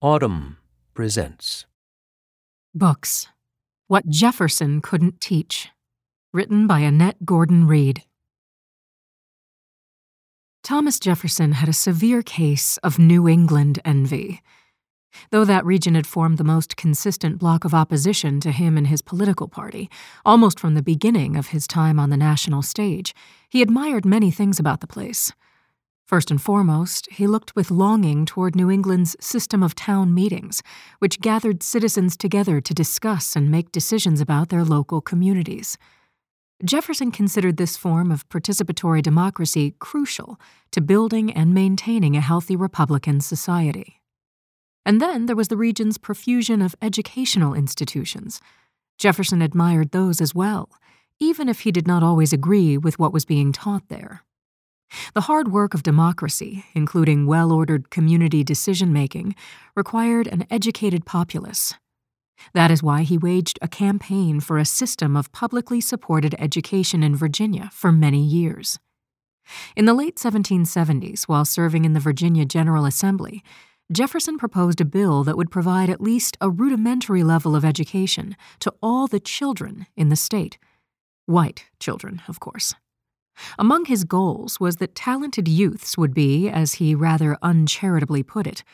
Audm presents Books What Jefferson Couldn't Teach. Written by Annette Gordon Reed. Thomas Jefferson had a severe case of New England envy. Though that region had formed the most consistent block of opposition to him and his political party, almost from the beginning of his time on the national stage, he admired many things about the place. First and foremost, he looked with longing toward New England's system of town meetings, which gathered citizens together to discuss and make decisions about their local communities. Jefferson considered this form of participatory democracy crucial to building and maintaining a healthy Republican society. And then there was the region's profusion of educational institutions. Jefferson admired those as well, even if he did not always agree with what was being taught there. The hard work of democracy, including well ordered community decision making, required an educated populace. That is why he waged a campaign for a system of publicly supported education in Virginia for many years. In the late 1770s, while serving in the Virginia General Assembly, Jefferson proposed a bill that would provide at least a rudimentary level of education to all the children in the state. White children, of course. Among his goals was that talented youths would be, as he rather uncharitably put it,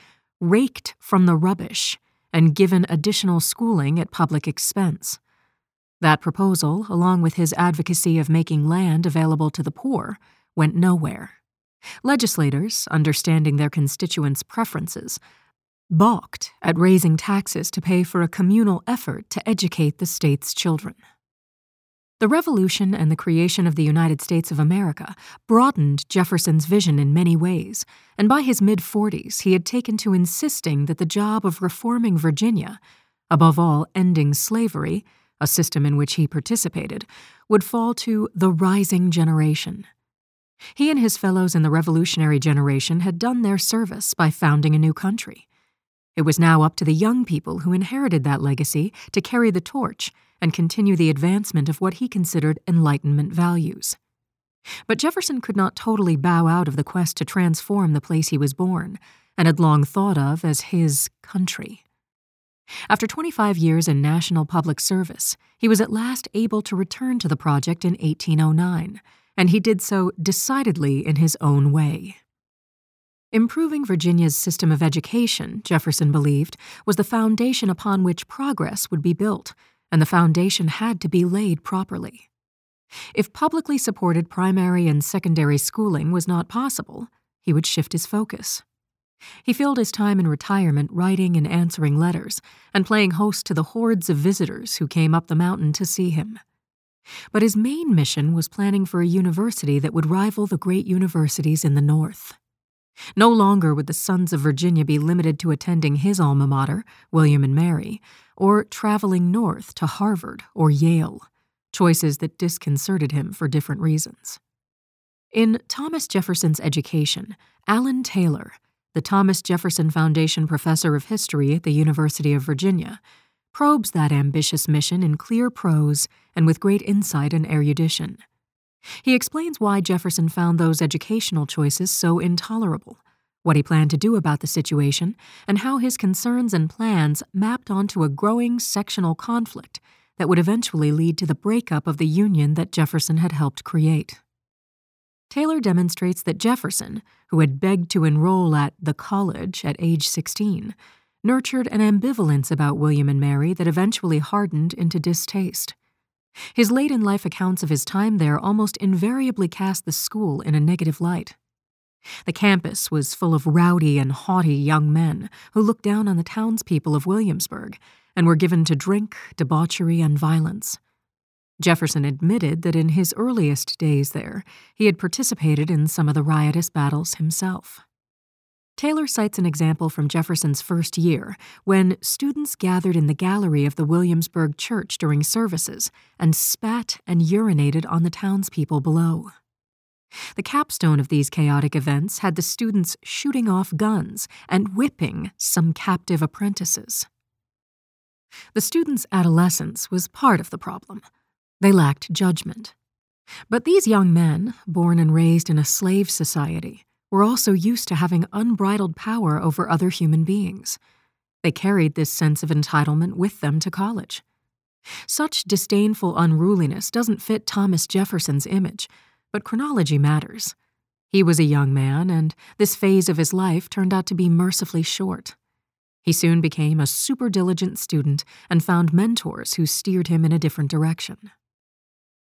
raked from the rubbish and given additional schooling at public expense. That proposal, along with his advocacy of making land available to the poor, went nowhere. Legislators, understanding their constituents' preferences, balked at raising taxes to pay for a communal effort to educate the state's children. The Revolution and the creation of the United States of America broadened Jefferson's vision in many ways, and by his mid 40s, he had taken to insisting that the job of reforming Virginia, above all ending slavery, a system in which he participated, would fall to the rising generation. He and his fellows in the Revolutionary generation had done their service by founding a new country. It was now up to the young people who inherited that legacy to carry the torch and continue the advancement of what he considered Enlightenment values. But Jefferson could not totally bow out of the quest to transform the place he was born and had long thought of as his country. After 25 years in national public service, he was at last able to return to the project in 1809, and he did so decidedly in his own way. Improving Virginia's system of education, Jefferson believed, was the foundation upon which progress would be built and the foundation had to be laid properly. If publicly supported primary and secondary schooling was not possible, he would shift his focus. He filled his time in retirement writing and answering letters, and playing host to the hordes of visitors who came up the mountain to see him. But his main mission was planning for a university that would rival the great universities in the North. No longer would the sons of Virginia be limited to attending his alma mater, William and Mary, or traveling north to Harvard or Yale, choices that disconcerted him for different reasons. In Thomas Jefferson's Education, Alan Taylor, the Thomas Jefferson Foundation professor of history at the University of Virginia, probes that ambitious mission in clear prose and with great insight and erudition. He explains why Jefferson found those educational choices so intolerable, what he planned to do about the situation, and how his concerns and plans mapped onto a growing sectional conflict that would eventually lead to the breakup of the Union that Jefferson had helped create. Taylor demonstrates that Jefferson, who had begged to enroll at the college at age 16, nurtured an ambivalence about William and Mary that eventually hardened into distaste. His late in life accounts of his time there almost invariably cast the school in a negative light. The campus was full of rowdy and haughty young men who looked down on the townspeople of Williamsburg and were given to drink, debauchery, and violence. Jefferson admitted that in his earliest days there, he had participated in some of the riotous battles himself. Taylor cites an example from Jefferson's first year when students gathered in the gallery of the Williamsburg church during services and spat and urinated on the townspeople below. The capstone of these chaotic events had the students shooting off guns and whipping some captive apprentices. The students' adolescence was part of the problem. They lacked judgment. But these young men, born and raised in a slave society, were also used to having unbridled power over other human beings. They carried this sense of entitlement with them to college. Such disdainful unruliness doesn't fit Thomas Jefferson's image, but chronology matters. He was a young man, and this phase of his life turned out to be mercifully short. He soon became a super diligent student and found mentors who steered him in a different direction.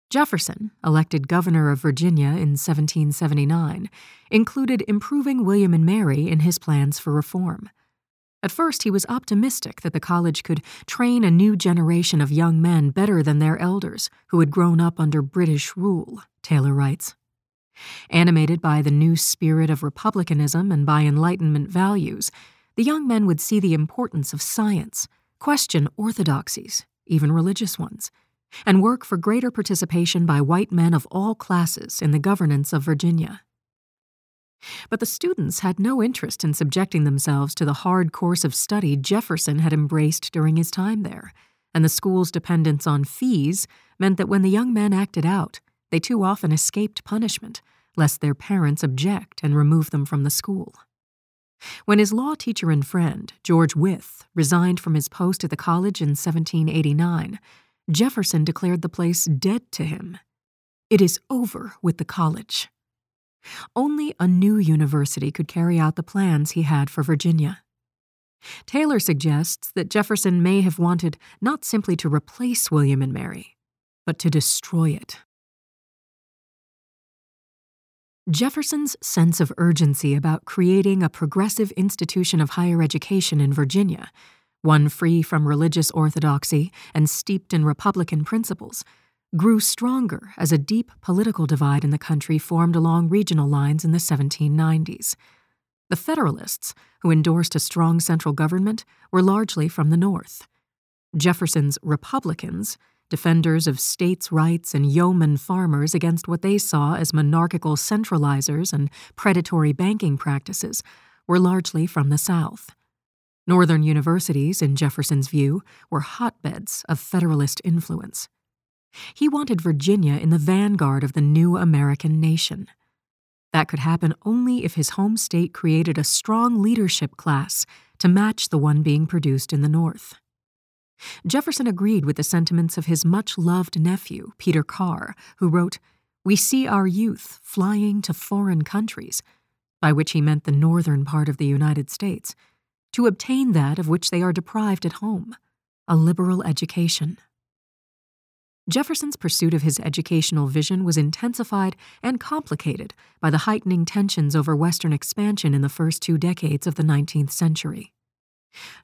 Jefferson, elected governor of Virginia in 1779, included improving William and Mary in his plans for reform. At first, he was optimistic that the college could train a new generation of young men better than their elders, who had grown up under British rule, Taylor writes. Animated by the new spirit of republicanism and by Enlightenment values, the young men would see the importance of science, question orthodoxies, even religious ones, and work for greater participation by white men of all classes in the governance of Virginia. But the students had no interest in subjecting themselves to the hard course of study Jefferson had embraced during his time there, and the school's dependence on fees meant that when the young men acted out, they too often escaped punishment, lest their parents object and remove them from the school. When his law teacher and friend, George Wythe, resigned from his post at the college in 1789, Jefferson declared the place dead to him. It is over with the college. Only a new university could carry out the plans he had for Virginia. Taylor suggests that Jefferson may have wanted not simply to replace William and Mary, but to destroy it. Jefferson's sense of urgency about creating a progressive institution of higher education in Virginia, one free from religious orthodoxy and steeped in Republican principles, grew stronger as a deep political divide in the country formed along regional lines in the 1790s. The Federalists, who endorsed a strong central government, were largely from the North. Jefferson's Republicans, defenders of states' rights and yeoman farmers against what they saw as monarchical centralizers and predatory banking practices, were largely from the South. Northern universities, in Jefferson's view, were hotbeds of Federalist influence. He wanted Virginia in the vanguard of the new American nation. That could happen only if his home state created a strong leadership class to match the one being produced in the North. Jefferson agreed with the sentiments of his much loved nephew, Peter Carr, who wrote, We see our youth flying to foreign countries, by which he meant the northern part of the United States, to obtain that of which they are deprived at home a liberal education. Jefferson's pursuit of his educational vision was intensified and complicated by the heightening tensions over Western expansion in the first two decades of the 19th century.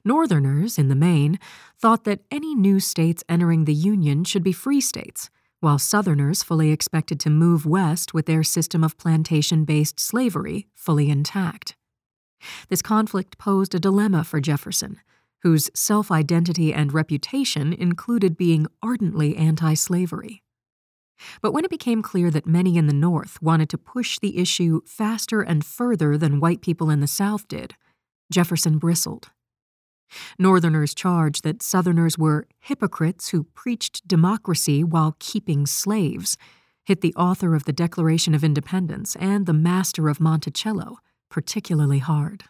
Northerners, in the main, thought that any new states entering the Union should be free states, while Southerners fully expected to move west with their system of plantation based slavery fully intact. This conflict posed a dilemma for Jefferson whose self identity and reputation included being ardently anti slavery. But when it became clear that many in the North wanted to push the issue faster and further than white people in the South did, Jefferson bristled. Northerners charged that Southerners were hypocrites who preached democracy while keeping slaves, hit the author of the Declaration of Independence and the master of Monticello particularly hard.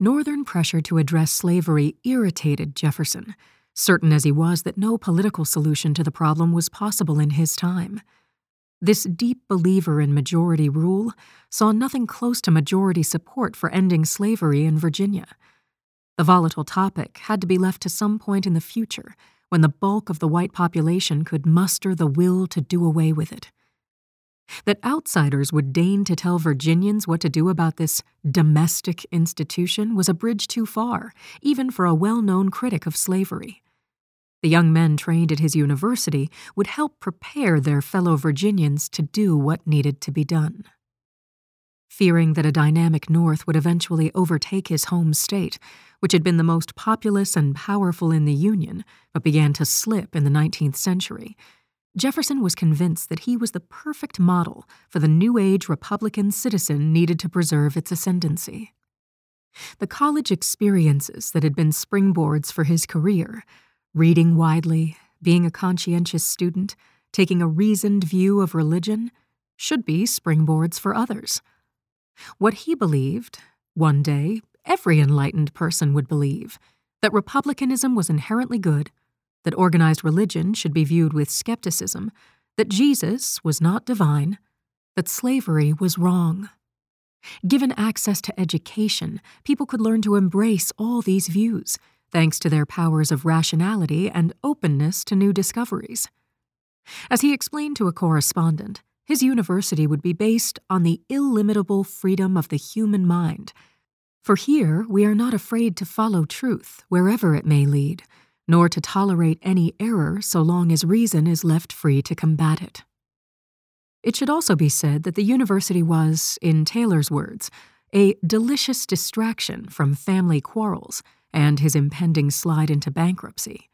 Northern pressure to address slavery irritated Jefferson, certain as he was that no political solution to the problem was possible in his time. This deep believer in majority rule saw nothing close to majority support for ending slavery in Virginia. The volatile topic had to be left to some point in the future when the bulk of the white population could muster the will to do away with it. That outsiders would deign to tell Virginians what to do about this domestic institution was a bridge too far, even for a well known critic of slavery. The young men trained at his university would help prepare their fellow Virginians to do what needed to be done. Fearing that a dynamic North would eventually overtake his home state, which had been the most populous and powerful in the Union, but began to slip in the 19th century, Jefferson was convinced that he was the perfect model for the New Age Republican citizen needed to preserve its ascendancy. The college experiences that had been springboards for his career reading widely, being a conscientious student, taking a reasoned view of religion should be springboards for others. What he believed, one day, every enlightened person would believe that republicanism was inherently good, that organized religion should be viewed with skepticism, that Jesus was not divine, that slavery was wrong. Given access to education, people could learn to embrace all these views, thanks to their powers of rationality and openness to new discoveries. As he explained to a correspondent, his university would be based on the illimitable freedom of the human mind. For here we are not afraid to follow truth wherever it may lead, nor to tolerate any error so long as reason is left free to combat it. It should also be said that the university was, in Taylor's words, a delicious distraction from family quarrels and his impending slide into bankruptcy.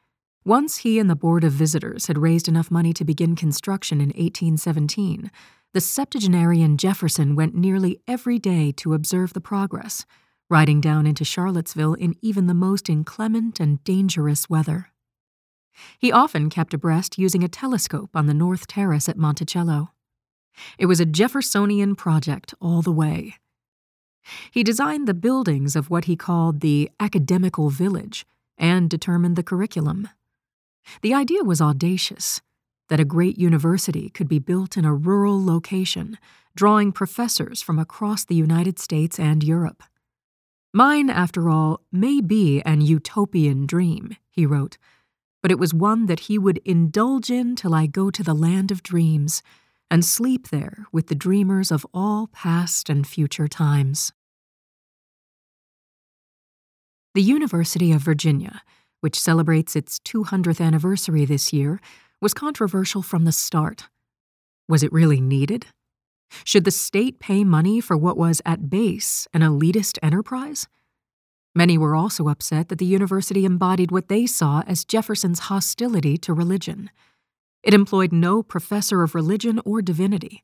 Once he and the Board of Visitors had raised enough money to begin construction in 1817, the septuagenarian Jefferson went nearly every day to observe the progress, riding down into Charlottesville in even the most inclement and dangerous weather. He often kept abreast using a telescope on the North Terrace at Monticello. It was a Jeffersonian project all the way. He designed the buildings of what he called the academical village and determined the curriculum. The idea was audacious that a great university could be built in a rural location, drawing professors from across the United States and Europe. Mine, after all, may be an utopian dream, he wrote, but it was one that he would indulge in till I go to the land of dreams and sleep there with the dreamers of all past and future times. The University of Virginia, which celebrates its 200th anniversary this year, was controversial from the start. Was it really needed? Should the state pay money for what was at base an elitist enterprise? Many were also upset that the university embodied what they saw as Jefferson's hostility to religion. It employed no professor of religion or divinity.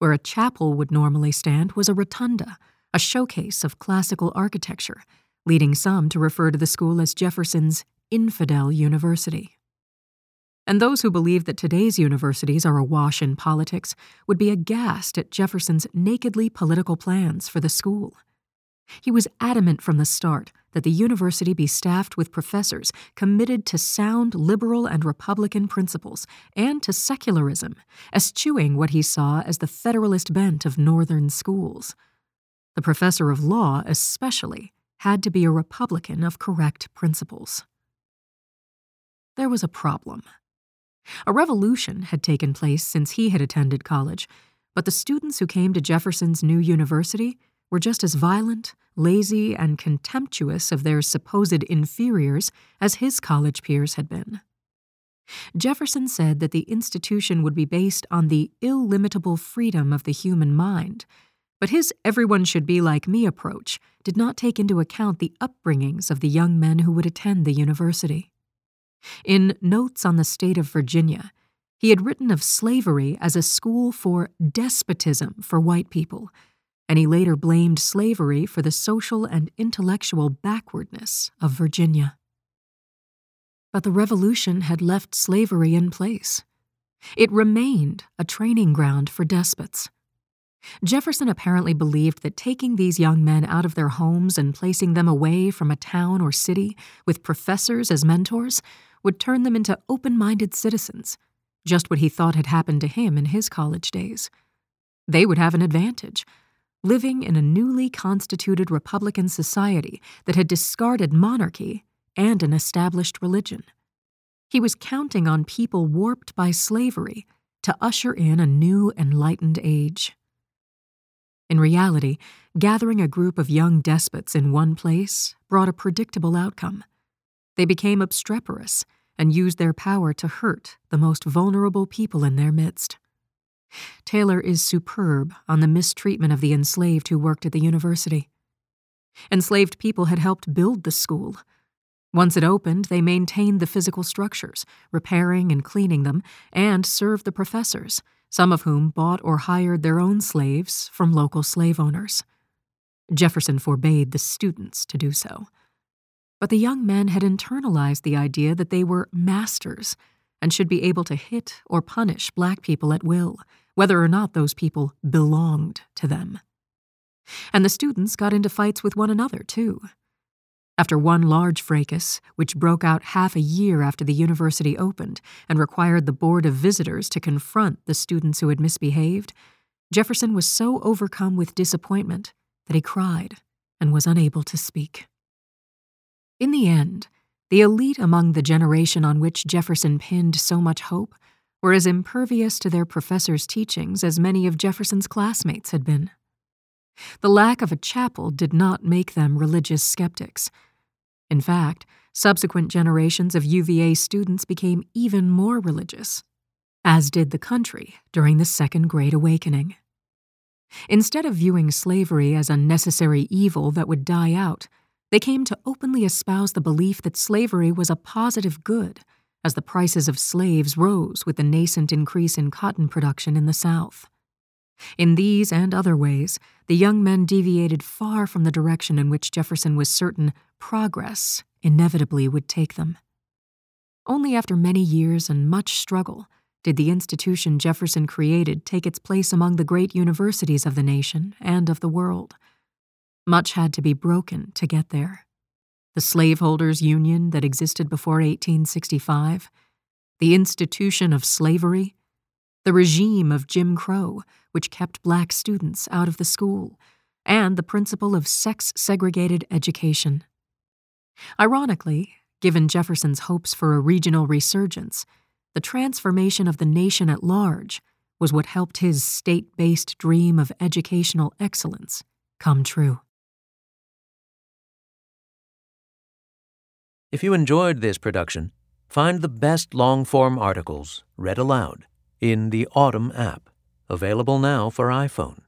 Where a chapel would normally stand was a rotunda, a showcase of classical architecture, leading some to refer to the school as Jefferson's infidel university. And those who believe that today's universities are awash in politics would be aghast at Jefferson's nakedly political plans for the school. He was adamant from the start that the university be staffed with professors committed to sound liberal and Republican principles and to secularism, eschewing what he saw as the Federalist bent of Northern schools. The professor of law, especially, had to be a Republican of correct principles. There was a problem. A revolution had taken place since he had attended college, but the students who came to Jefferson's new university were just as violent, lazy, and contemptuous of their supposed inferiors as his college peers had been. Jefferson said that the institution would be based on the illimitable freedom of the human mind, but his everyone should be like me approach did not take into account the upbringings of the young men who would attend the university. In Notes on the State of Virginia, he had written of slavery as a school for despotism for white people and he later blamed slavery for the social and intellectual backwardness of Virginia. But the Revolution had left slavery in place. It remained a training ground for despots. Jefferson apparently believed that taking these young men out of their homes and placing them away from a town or city with professors as mentors would turn them into open minded citizens, just what he thought had happened to him in his college days. They would have an advantage living in a newly constituted Republican society that had discarded monarchy and an established religion. He was counting on people warped by slavery to usher in a new enlightened age. In reality, gathering a group of young despots in one place brought a predictable outcome. They became obstreperous and used their power to hurt the most vulnerable people in their midst. Taylor is superb on the mistreatment of the enslaved who worked at the university. Enslaved people had helped build the school. Once it opened, they maintained the physical structures, repairing and cleaning them, and served the professors, some of whom bought or hired their own slaves from local slave owners. Jefferson forbade the students to do so. But the young men had internalized the idea that they were masters and should be able to hit or punish black people at will, whether or not those people belonged to them. And the students got into fights with one another, too. After one large fracas, which broke out half a year after the university opened and required the Board of Visitors to confront the students who had misbehaved, Jefferson was so overcome with disappointment that he cried and was unable to speak. In the end, the elite among the generation on which Jefferson pinned so much hope were as impervious to their professors' teachings as many of Jefferson's classmates had been. The lack of a chapel did not make them religious skeptics. In fact, subsequent generations of UVA students became even more religious, as did the country during the Second Great Awakening. Instead of viewing slavery as a necessary evil that would die out, they came to openly espouse the belief that slavery was a positive good as the prices of slaves rose with the nascent increase in cotton production in the South. In these and other ways, the young men deviated far from the direction in which Jefferson was certain progress inevitably would take them. Only after many years and much struggle did the institution Jefferson created take its place among the great universities of the nation and of the world. Much had to be broken to get there. The slaveholders' union that existed before 1865, the institution of slavery, the regime of Jim Crow, which kept black students out of the school, and the principle of sex segregated education. Ironically, given Jefferson's hopes for a regional resurgence, the transformation of the nation at large was what helped his state based dream of educational excellence come true. If you enjoyed this production, find the best long form articles read aloud in the Audm app, available now for iPhone.